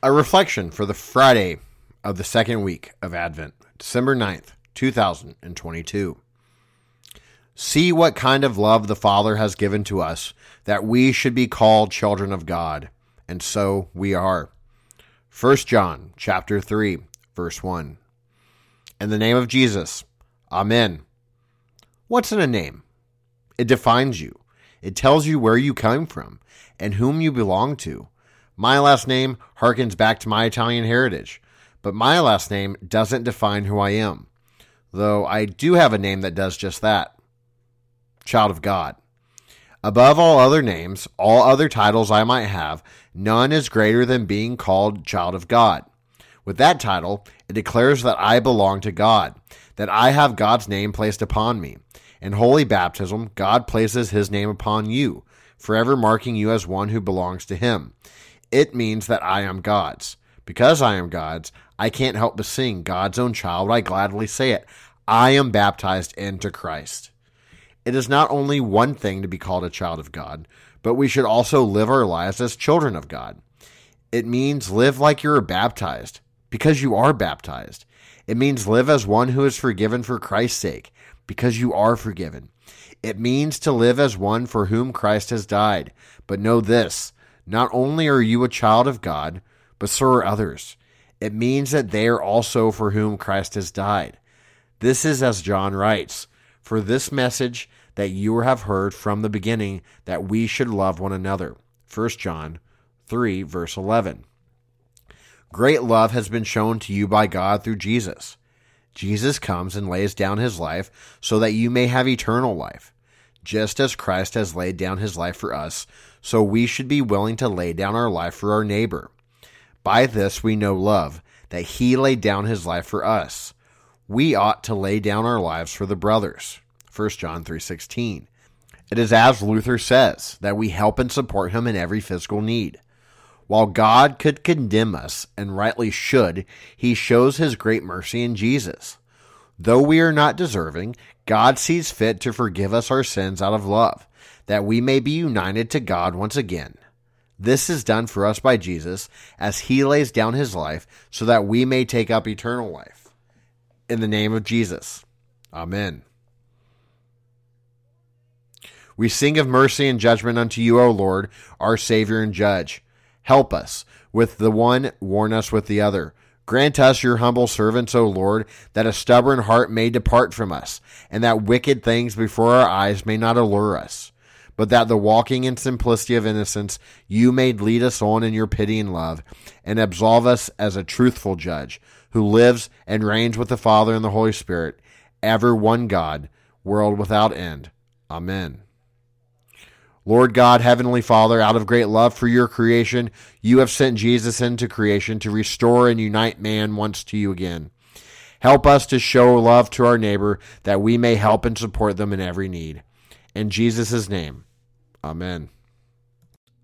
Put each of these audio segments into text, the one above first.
A reflection for the Friday of the second week of Advent, December 9th, 2022. See what kind of love the Father has given to us that we should be called children of God, and so we are. 1 John chapter 3, verse 1. In the name of Jesus. Amen. What's in a name? It defines you. It tells you where you come from and whom you belong to. My last name harkens back to my Italian heritage, but my last name doesn't define who I am, though I do have a name that does just that Child of God. Above all other names, all other titles I might have, none is greater than being called Child of God. With that title, it declares that I belong to God, that I have God's name placed upon me. In holy baptism, God places his name upon you, forever marking you as one who belongs to him. It means that I am God's. Because I am God's, I can't help but sing God's own child. I gladly say it. I am baptized into Christ. It is not only one thing to be called a child of God, but we should also live our lives as children of God. It means live like you are baptized, because you are baptized. It means live as one who is forgiven for Christ's sake, because you are forgiven. It means to live as one for whom Christ has died. But know this not only are you a child of God, but so are others. It means that they are also for whom Christ has died. This is as John writes For this message that you have heard from the beginning, that we should love one another. 1 John 3, verse 11. Great love has been shown to you by God through Jesus. Jesus comes and lays down his life so that you may have eternal life. Just as Christ has laid down his life for us, so we should be willing to lay down our life for our neighbor. By this we know love, that he laid down his life for us. We ought to lay down our lives for the brothers. 1 John 3:16. It is as Luther says that we help and support him in every physical need. While God could condemn us, and rightly should, he shows his great mercy in Jesus. Though we are not deserving, God sees fit to forgive us our sins out of love, that we may be united to God once again. This is done for us by Jesus, as he lays down his life so that we may take up eternal life. In the name of Jesus. Amen. We sing of mercy and judgment unto you, O Lord, our Savior and Judge. Help us with the one, warn us with the other. Grant us, your humble servants, O Lord, that a stubborn heart may depart from us, and that wicked things before our eyes may not allure us, but that the walking in simplicity of innocence you may lead us on in your pity and love, and absolve us as a truthful judge, who lives and reigns with the Father and the Holy Spirit, ever one God, world without end. Amen. Lord God, Heavenly Father, out of great love for your creation, you have sent Jesus into creation to restore and unite man once to you again. Help us to show love to our neighbor that we may help and support them in every need. In Jesus' name, Amen.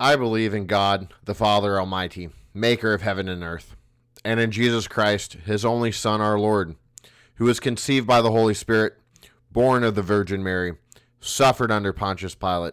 I believe in God, the Father Almighty, maker of heaven and earth, and in Jesus Christ, his only Son, our Lord, who was conceived by the Holy Spirit, born of the Virgin Mary, suffered under Pontius Pilate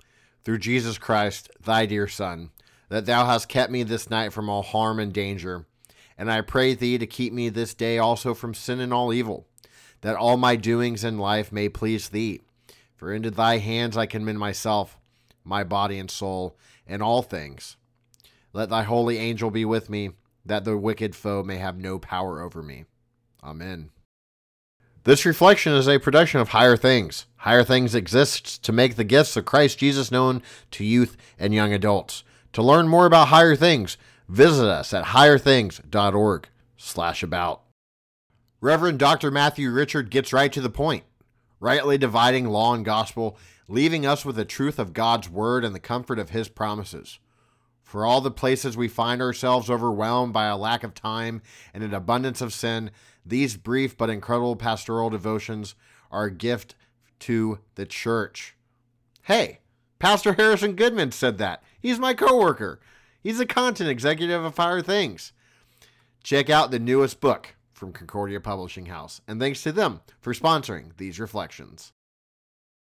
through Jesus Christ, thy dear Son, that thou hast kept me this night from all harm and danger. And I pray thee to keep me this day also from sin and all evil, that all my doings in life may please thee. For into thy hands I commend myself, my body and soul, and all things. Let thy holy angel be with me, that the wicked foe may have no power over me. Amen. This reflection is a production of Higher Things. Higher Things exists to make the gifts of Christ Jesus known to youth and young adults. To learn more about Higher Things, visit us at higherthings.org slash about. Reverend Dr. Matthew Richard gets right to the point, rightly dividing law and gospel, leaving us with the truth of God's word and the comfort of his promises. For all the places we find ourselves overwhelmed by a lack of time and an abundance of sin, these brief but incredible pastoral devotions are a gift to the church. Hey, Pastor Harrison Goodman said that. He's my coworker. He's a content executive of Higher Things. Check out the newest book from Concordia Publishing House, and thanks to them for sponsoring these reflections.